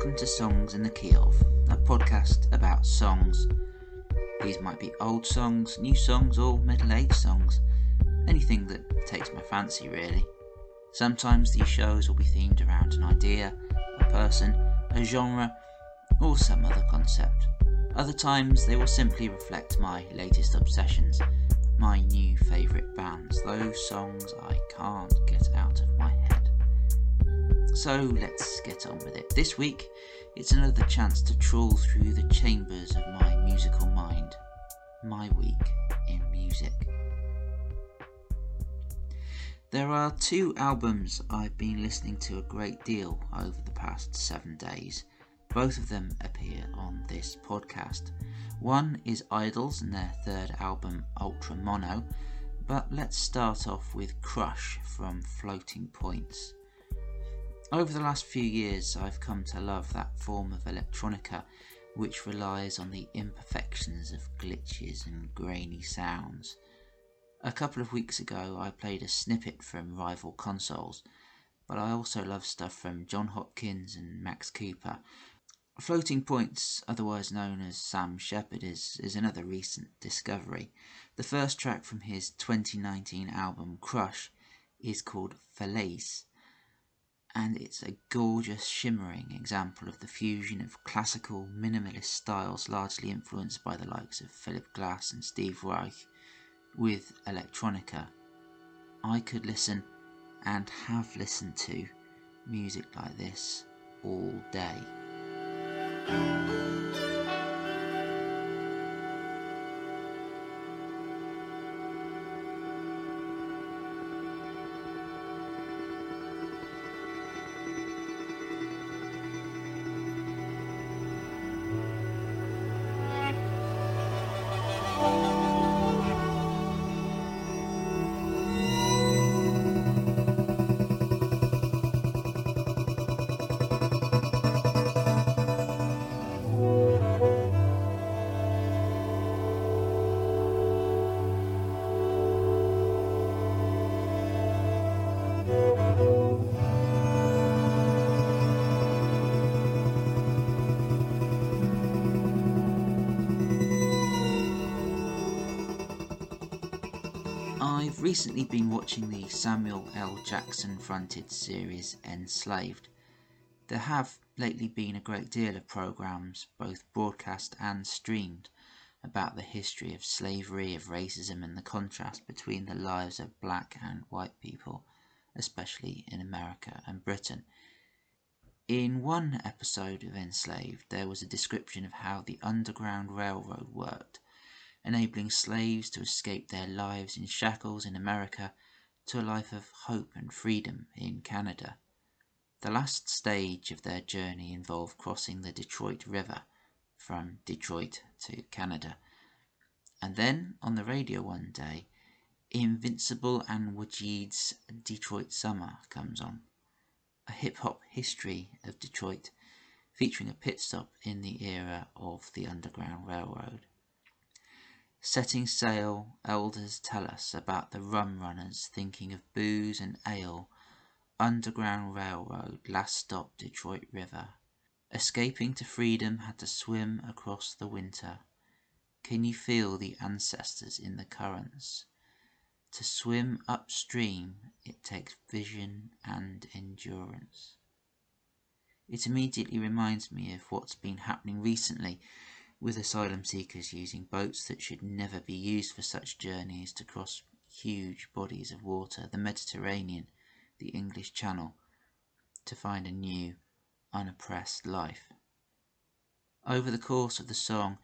welcome to Songs in the Key of, a podcast about songs. These might be old songs, new songs, or middle aged songs. Anything that takes my fancy, really. Sometimes these shows will be themed around an idea, a person, a genre, or some other concept. Other times they will simply reflect my latest obsessions, my new favourite bands, those songs I can't get out of. So let's get on with it. This week, it's another chance to trawl through the chambers of my musical mind. My week in music. There are two albums I've been listening to a great deal over the past seven days. Both of them appear on this podcast. One is IDLES and their third album, Ultra Mono, but let's start off with Crush from Floating Points. Over the last few years, I've come to love that form of electronica which relies on the imperfections of glitches and grainy sounds. A couple of weeks ago, I played a snippet from Rival Consoles, but I also love stuff from Jon Hopkins and Max Cooper. Floating Points, otherwise known as Sam Shepherd, is, is another recent discovery. The first track from his 2019 album Crush is called Falaise and it's a gorgeous, shimmering example of the fusion of classical, minimalist styles largely influenced by the likes of Philip Glass and Steve Reich with electronica. I could listen and have listened to music like this all day. Recently been watching the Samuel L. Jackson fronted series Enslaved. There have lately been a great deal of programs, both broadcast and streamed, about the history of slavery, of racism, and the contrast between the lives of black and white people, especially in America and Britain. In one episode of Enslaved, there was a description of how the Underground Railroad worked enabling slaves to escape their lives in shackles in America to a life of hope and freedom in Canada. The last stage of their journey involved crossing the Detroit River from Detroit to Canada. And then on the radio one day, Invincible and Waajeed's Detroit Summer comes on, a hip hop history of Detroit featuring a pit stop in the era of the Underground Railroad. Setting sail, elders tell us about the rum runners thinking of booze and ale. Underground Railroad, last stop Detroit River. Escaping to freedom had to swim across the winter. Can you feel the ancestors in the currents? To swim upstream, it takes vision and endurance. It immediately reminds me of what's been happening recently with asylum seekers using boats that should never be used for such journeys to cross huge bodies of water, the Mediterranean, the English Channel, to find a new, unoppressed life. Over the course of the song,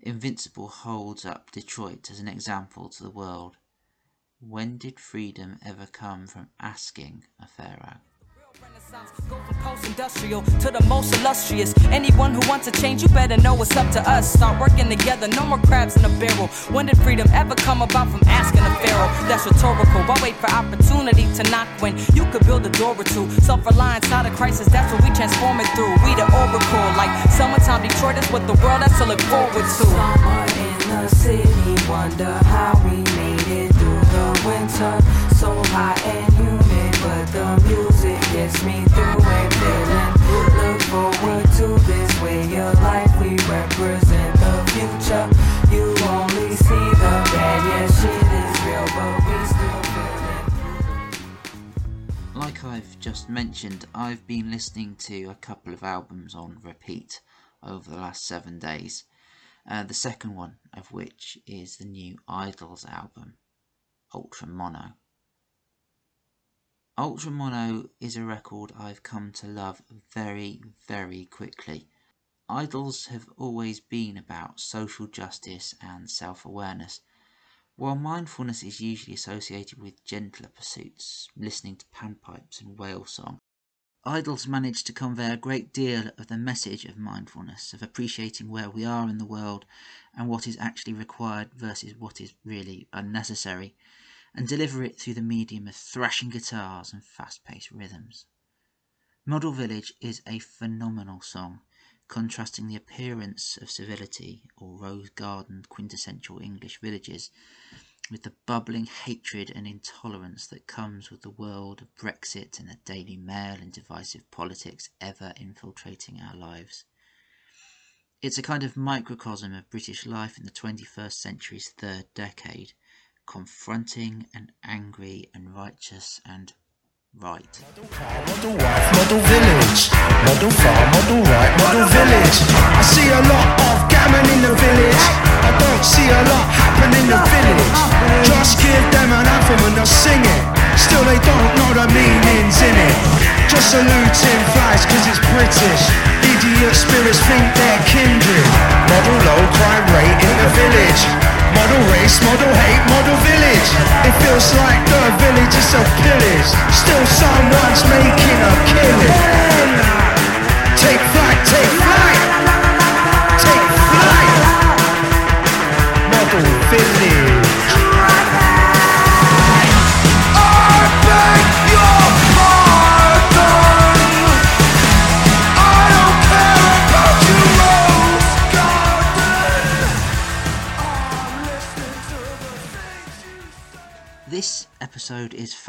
Invincible holds up Detroit as an example to the world. When did freedom ever come from asking a pharaoh? Go from post-industrial to the most illustrious. Anyone who wants to change, you better know what's up to us. Start working together, no more crabs in a barrel. When did freedom ever come about from asking a pharaoh? That's rhetorical. Why wait for opportunity to knock when you could build a door or two? Self-reliance, not a crisis. That's what we transform it through. We the oracle, like summertime Detroit. That's what the world has to look forward to. Summer in the city, wonder how we made it through the winter. So hot and humid, but the music gets me through feeling. Look forward to this way life. We represent the future. You only see the bad. Shit is real, but we still feel it. Like I've just mentioned, I've been listening to a couple of albums on repeat over the last seven days. Uh, the second one of which is the new IDLES album, Ultra Mono. Ultra Mono is a record I've come to love very, very quickly. IDLES have always been about social justice and self awareness, while mindfulness is usually associated with gentler pursuits, listening to panpipes and whale song. IDLES manage to convey a great deal of the message of mindfulness, of appreciating where we are in the world and what is actually required versus what is really unnecessary, and deliver it through the medium of thrashing guitars and fast paced rhythms. Model Village is a phenomenal song, contrasting the appearance of civility or rose garden quintessential English villages with the bubbling hatred and intolerance that comes with the world of Brexit and the Daily Mail and divisive politics ever infiltrating our lives. It's a kind of microcosm of British life in the 21st century's third decade, confronting and angry and righteous and right. Model wife, model village, model farm, model right, model village. I see a lot of gammon in the village. I don't see a lot happen in the village. Just give them an anthem and they'll sing it. Still they don't know the meanings in it. Just saluting flags cause it's British. Idiot spirits think they're kindred. A pillage. Still someone's making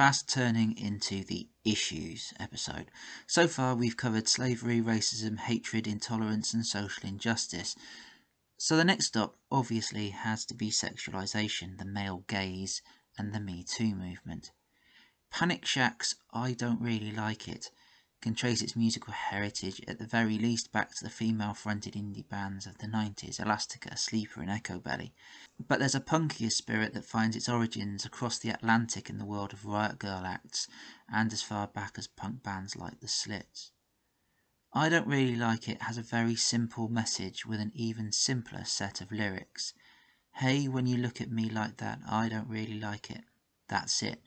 fast turning into the issues episode. So far, we've covered slavery, racism, hatred, intolerance, and social injustice. So the next stop obviously has to be sexualization, the male gaze, and the Me Too movement. Panic Shack's I Don't Really Like It can trace its musical heritage at the very least back to the female fronted indie bands of the 90s, Elastica, Sleeper, and Echobelly. But there's a punkier spirit that finds its origins across the Atlantic in the world of Riot Grrrl acts and as far back as punk bands like The Slits. I Don't Really Like It has a very simple message with an even simpler set of lyrics. Hey, when you look at me like that, I don't really like it. That's it.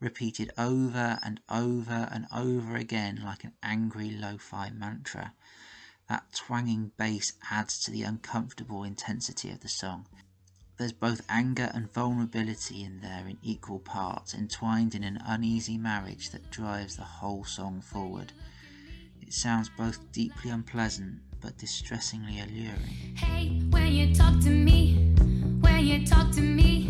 Repeated over and over and over again like an angry lo fi mantra. That twanging bass adds to the uncomfortable intensity of the song. There's both anger and vulnerability in there in equal parts, entwined in an uneasy marriage that drives the whole song forward. It sounds both deeply unpleasant but distressingly alluring. Hey, when you talk to me, when you talk to me,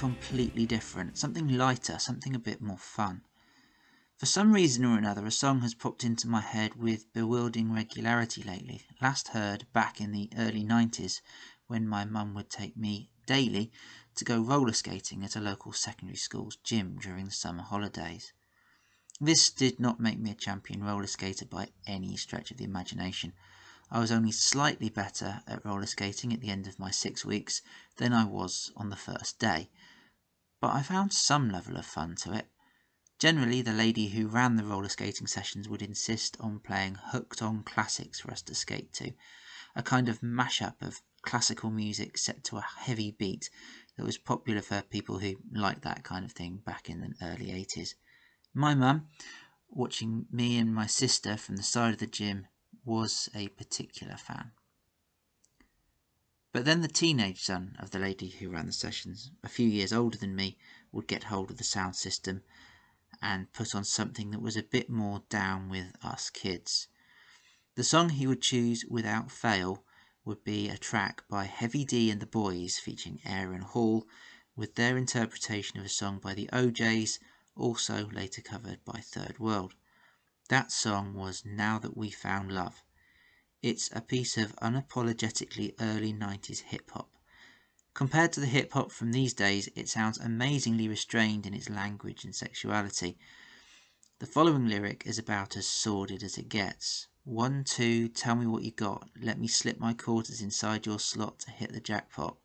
completely different, something lighter, something a bit more fun. For some reason or another, a song has popped into my head with bewildering regularity lately. Last heard back in the early 90s when my mum would take me daily to go roller skating at a local secondary school's gym during the summer holidays. This did not make me a champion roller skater by any stretch of the imagination. I was only slightly better at roller skating at the end of my six weeks than I was on the first day, but I found some level of fun to it. Generally, the lady who ran the roller skating sessions would insist on playing hooked on classics for us to skate to, a kind of mashup of classical music set to a heavy beat that was popular for people who liked that kind of thing back in the early 80s. My mum, watching me and my sister from the side of the gym, was a particular fan. But then the teenage son of the lady who ran the sessions, a few years older than me, would get hold of the sound system and put on something that was a bit more down with us kids. The song he would choose without fail would be a track by Heavy D and the Boyz featuring Aaron Hall with their interpretation of a song by the O'Jays, also later covered by Third World. That song was Now That We Found Love. It's a piece of unapologetically early 90s hip hop. Compared to the hip hop from these days, it sounds amazingly restrained in its language and sexuality. The following lyric is about as sordid as it gets. One, two, tell me what you got. Let me slip my quarters inside your slot to hit the jackpot.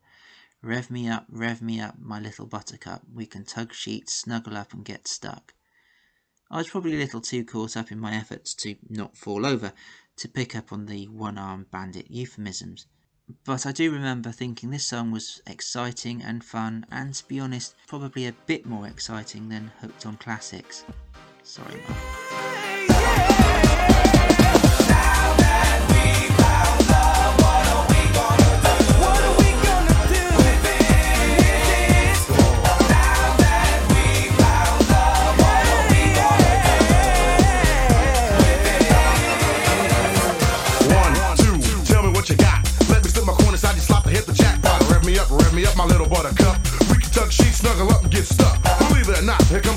Rev me up, rev me up, my little buttercup. We can tug sheets, snuggle up, and get stuck. I was probably a little too caught up in my efforts to not fall over to pick up on the one armed bandit euphemisms. But I do remember thinking this song was exciting and fun, and to be honest, probably a bit more exciting than Hooked on Classics. Sorry, Mum.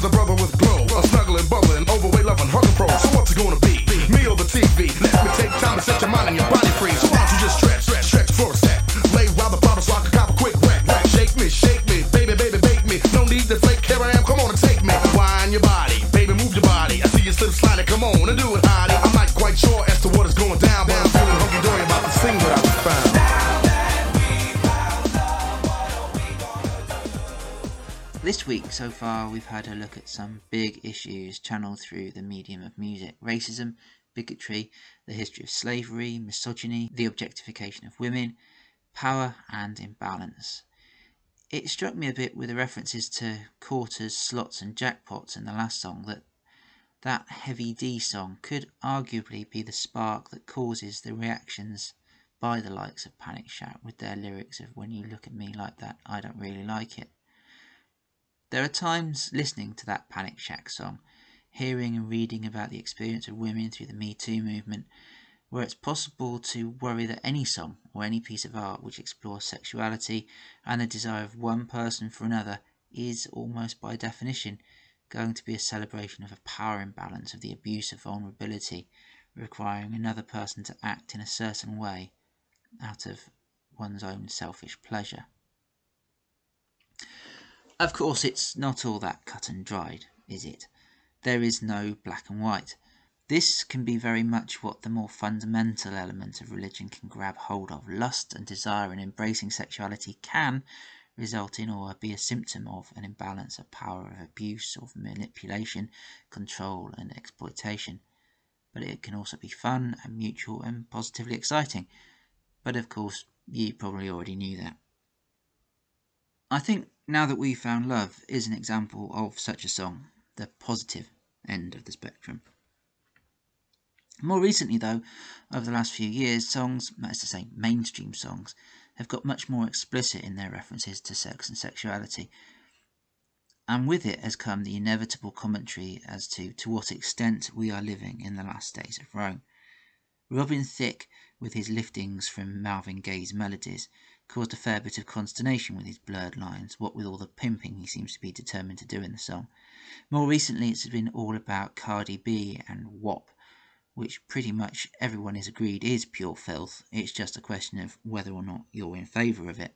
A brother so far, we've had a look at some big issues channeled through the medium of music racism, bigotry, the history of slavery, misogyny, the objectification of women, power, and imbalance. It struck me a bit with the references to quarters, slots, and jackpots in the last song that that Heavy D song could arguably be the spark that causes the reactions by the likes of Panic Shack with their lyrics of When you look at me like that, I don't really like it. There are times listening to that Panic Shack song, hearing and reading about the experience of women through the Me Too movement, where it's possible to worry that any song or any piece of art which explores sexuality and the desire of one person for another is almost by definition going to be a celebration of a power imbalance of the abuse of vulnerability, requiring another person to act in a certain way out of one's own selfish pleasure. Of course, it's not all that cut and dried, is it? There is no black and white. This can be very much what the more fundamental element of religion can grab hold of. Lust and desire and embracing sexuality can result in or be a symptom of an imbalance of power, of abuse, of manipulation, control, and exploitation. But it can also be fun and mutual and positively exciting. But of course, you probably already knew that. I think Now That We Found Love is an example of such a song, the positive end of the spectrum. More recently, though, over the last few years, songs, that is to say, mainstream songs, have got much more explicit in their references to sex and sexuality. And with it has come the inevitable commentary as to to what extent we are living in the last days of Rome. Robin Thicke, with his liftings from Marvin Gaye's melodies, caused a fair bit of consternation with his blurred lines, what with all the pimping he seems to be determined to do in the song. More recently, it's been all about Cardi B and WAP, which pretty much everyone is agreed is pure filth. It's just a question of whether or not you're in favour of it.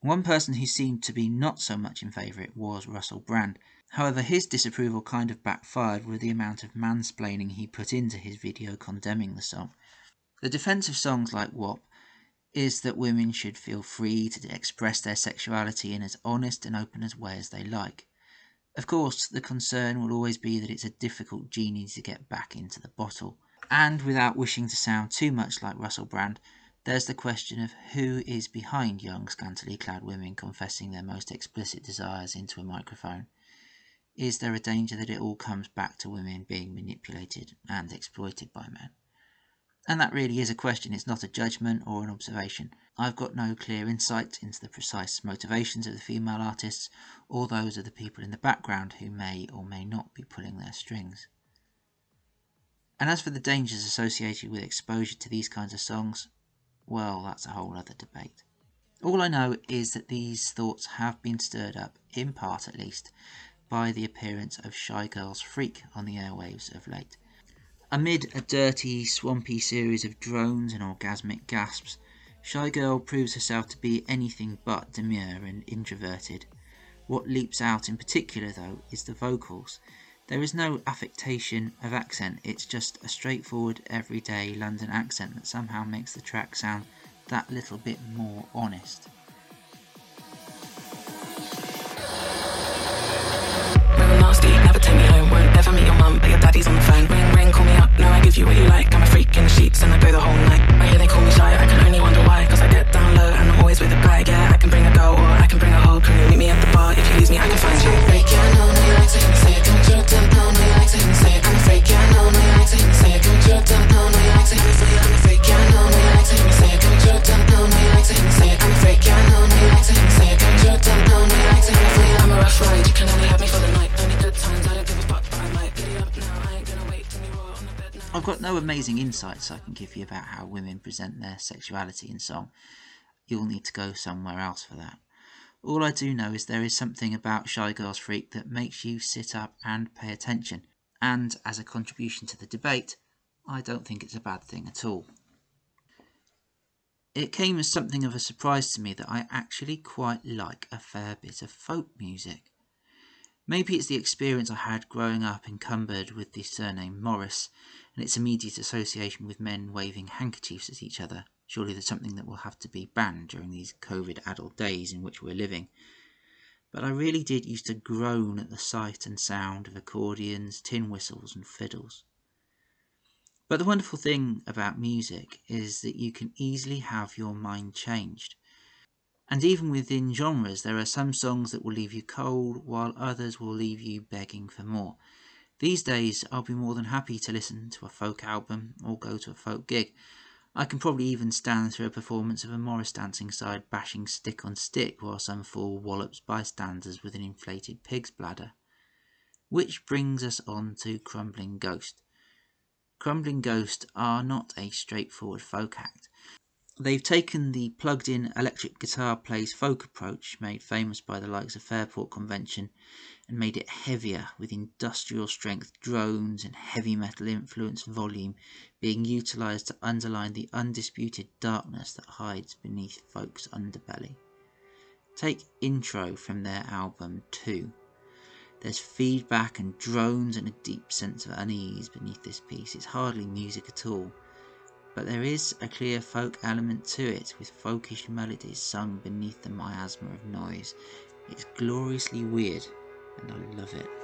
One person who seemed to be not so much in favour was Russell Brand. However, his disapproval kind of backfired with the amount of mansplaining he put into his video condemning the song. The defence of songs like WAP is that women should feel free to express their sexuality in as honest and open a way as they like. Of course, the concern will always be that it's a difficult genie to get back into the bottle. And without wishing to sound too much like Russell Brand, there's the question of who is behind young, scantily clad women confessing their most explicit desires into a microphone. is there a danger that it all comes back to women being manipulated and exploited by men? And that really is a question, it's not a judgment or an observation. I've got no clear insight into the precise motivations of the female artists or those of the people in the background who may or may not be pulling their strings. And as for the dangers associated with exposure to these kinds of songs, well, that's a whole other debate. All I know is that these thoughts have been stirred up, in part at least, by the appearance of Shygirl's Freak on the airwaves of late. Amid a dirty, swampy series of drones and orgasmic gasps, Shygirl proves herself to be anything but demure and introverted. What leaps out in particular, though, is the vocals. There is no affectation of accent, it's just a straightforward, everyday London accent that somehow makes the track sound that little bit more honest. Mum, but your daddy's on the phone. Ring, ring, call me up. No, I give you what you like. I'm a freak in the sheets and I go the whole night. I hear they call me shy, I can only wonder why. Cause I get down low and I'm always with a guy. Yeah, amazing insights I can give you about how women present their sexuality in song. You'll need to go somewhere else for that. All I do know is there is something about Shygirl's Freak that makes you sit up and pay attention. And as a contribution to the debate, I don't think it's a bad thing at all. It came as something of a surprise to me that I actually quite like a fair bit of folk music. Maybe it's the experience I had growing up encumbered with the surname Morris and its immediate association with men waving handkerchiefs at each other. Surely there's something that will have to be banned during these COVID addled days in which we're living. But I really did used to groan at the sight and sound of accordions, tin whistles, and fiddles. But the wonderful thing about music is that you can easily have your mind changed. And even within genres, there are some songs that will leave you cold, while others will leave you begging for more. These days, I'll be more than happy to listen to a folk album or go to a folk gig. I can probably even stand through a performance of a Morris dancing side bashing stick on stick while some fool wallops bystanders with an inflated pig's bladder. Which brings us on to Crumbling Ghost. Crumbling Ghost are not a straightforward folk act. They've taken the plugged in electric guitar plays folk approach made famous by the likes of Fairport Convention and made it heavier with industrial strength drones and heavy metal influenced volume being utilised to underline the undisputed darkness that hides beneath folk's underbelly. Take Intro from their album 2. There's feedback and drones and a deep sense of unease beneath this piece. It's hardly music at all but there is a clear folk element to it, with folkish melodies sung beneath the miasma of noise. It's gloriously weird, and I love it.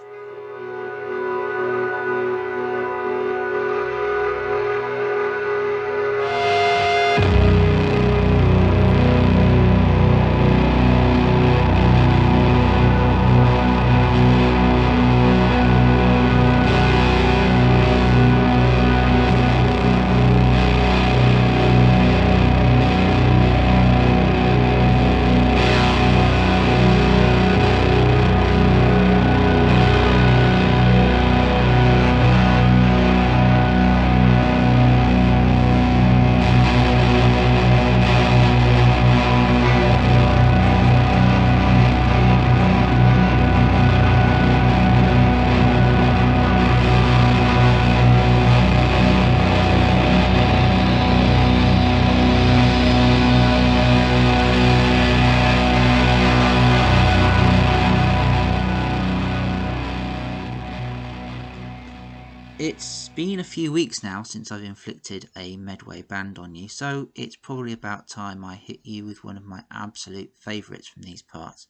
Weeks now since I've inflicted a Medway band on you, so it's probably about time I hit you with one of my absolute favourites from these parts.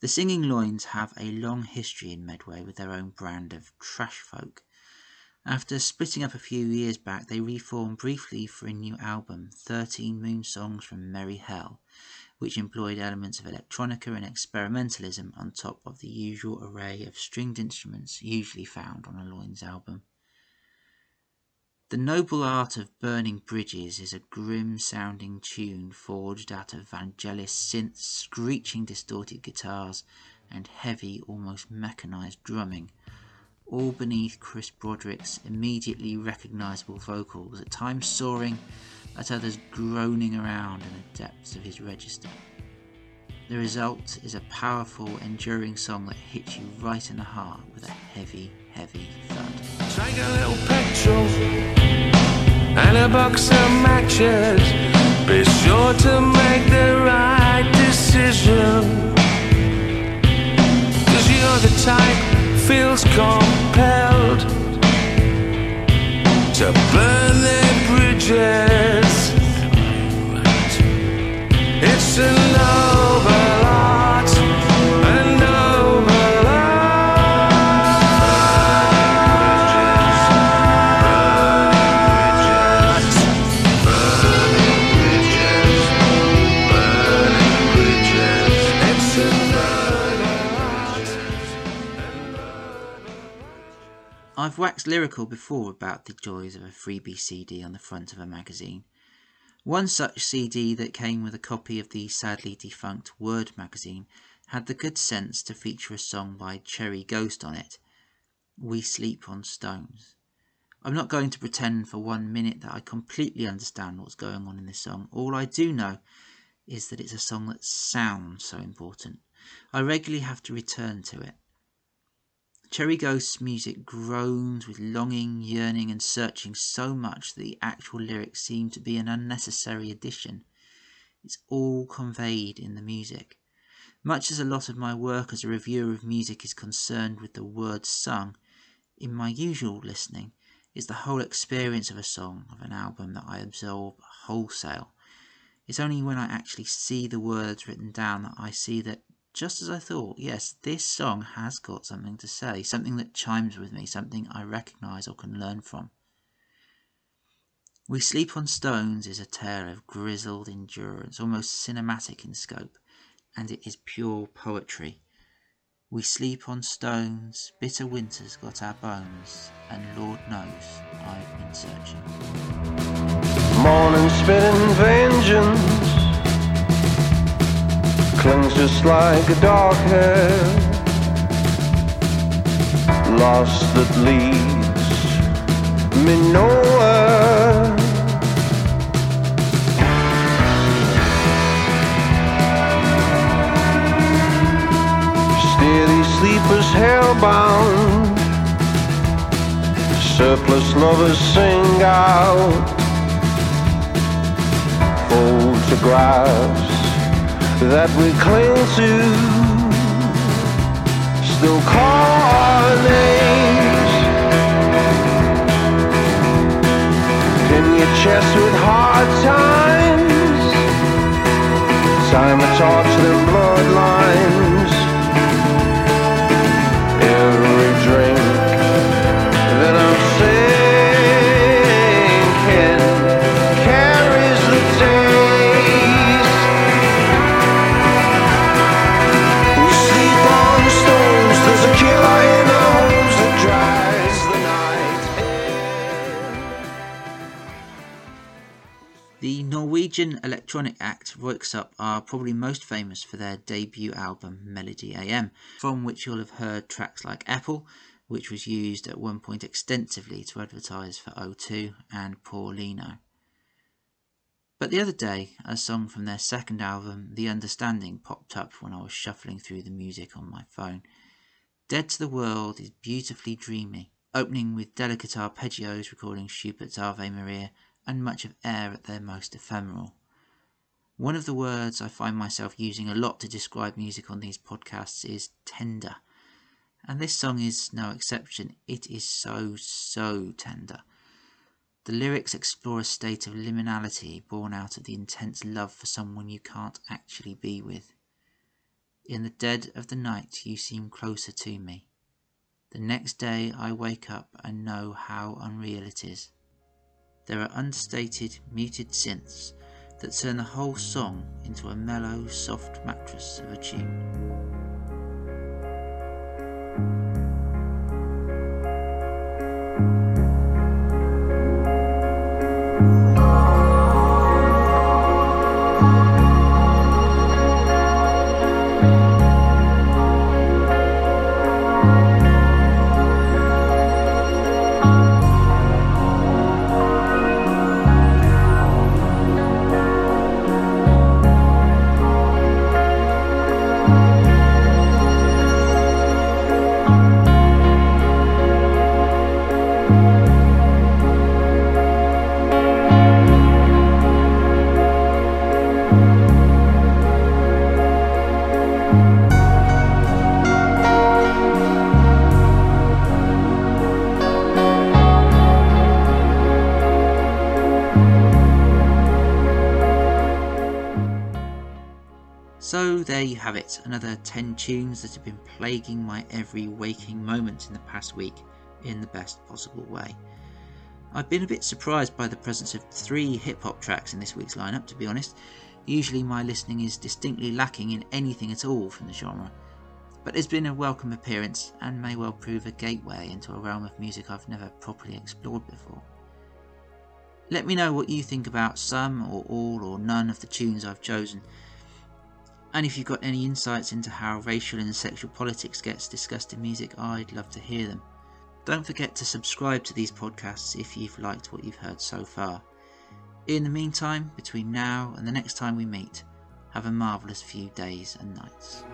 The Singing Loins have a long history in Medway with their own brand of trash folk. After splitting up a few years back, they reformed briefly for a new album, 13 Moon Songs from Merry Hell, which employed elements of electronica and experimentalism on top of the usual array of stringed instruments usually found on a Loins album. The Noble Art of Burning Bridges is a grim sounding tune forged out of Vangelis synths, screeching distorted guitars, and heavy, almost mechanized drumming, all beneath Chris Broderick's immediately recognizable vocals, at times soaring, at others groaning around in the depths of his register. The result is a powerful, enduring song that hits you right in the heart with a heavy, heavy thud. And a box of matches. Be sure to make the right decision. Cause you're the type feels compelled to burn their bridges. It's a noble I've waxed lyrical before about the joys of a freebie CD on the front of a magazine. One such CD that came with a copy of the sadly defunct Word magazine had the good sense to feature a song by Cherry Ghost on it, We Sleep on Stones. I'm not going to pretend for one minute that I completely understand what's going on in this song. All I do know is that it's a song that sounds so important. I regularly have to return to it. Cherry Ghost's music groans with longing, yearning, and searching so much that the actual lyrics seem to be an unnecessary addition. It's all conveyed in the music. Much as a lot of my work as a reviewer of music is concerned with the words sung, in my usual listening is the whole experience of a song, of an album that I absorb wholesale. It's only when I actually see the words written down that I see that just as I thought, yes, this song has got something to say, something that chimes with me, something I recognise or can learn from. We Sleep on Stones is a tale of grizzled endurance, almost cinematic in scope, and it is pure poetry. We sleep on stones, bitter winter's got our bones, and Lord knows I've been searching. Morning spitting vengeance clings just like a dark hair, lost that leads me nowhere. Steady sleepers hellbound, surplus lovers sing out. Photographs that we cling to still call our names. In your chest with hard times time to torture them bloodlines electronic act Röyksopp are probably most famous for their debut album Melody AM, from which you'll have heard tracks like Apple, which was used at one point extensively to advertise for O2, and Poor Leno. But the other day, a song from their second album, The Understanding, popped up when I was shuffling through the music on my phone. Dead to the World is beautifully dreamy, opening with delicate arpeggios recalling Schubert's Ave Maria and much of air at their most ephemeral. One of the words I find myself using a lot to describe music on these podcasts is tender. And this song is no exception. It is so, so tender. The lyrics explore a state of liminality born out of the intense love for someone you can't actually be with. In the dead of the night, you seem closer to me. the next day I wake up and know how unreal it is. There are understated, muted synths that turn the whole song into a mellow, soft mattress of a tune. So there you have it, another 10 tunes that have been plaguing my every waking moment in the past week in the best possible way. I've been a bit surprised by the presence of three hip hop tracks in this week's lineup, to be honest. Usually my listening is distinctly lacking in anything at all from the genre, but it's been a welcome appearance and may well prove a gateway into a realm of music I've never properly explored before. Let me know what you think about some or all or none of the tunes I've chosen and if you've got any insights into how racial and sexual politics gets discussed in music, I'd love to hear them. Don't forget to subscribe to these podcasts if you've liked what you've heard so far. In the meantime, between now and the next time we meet, have a marvellous few days and nights.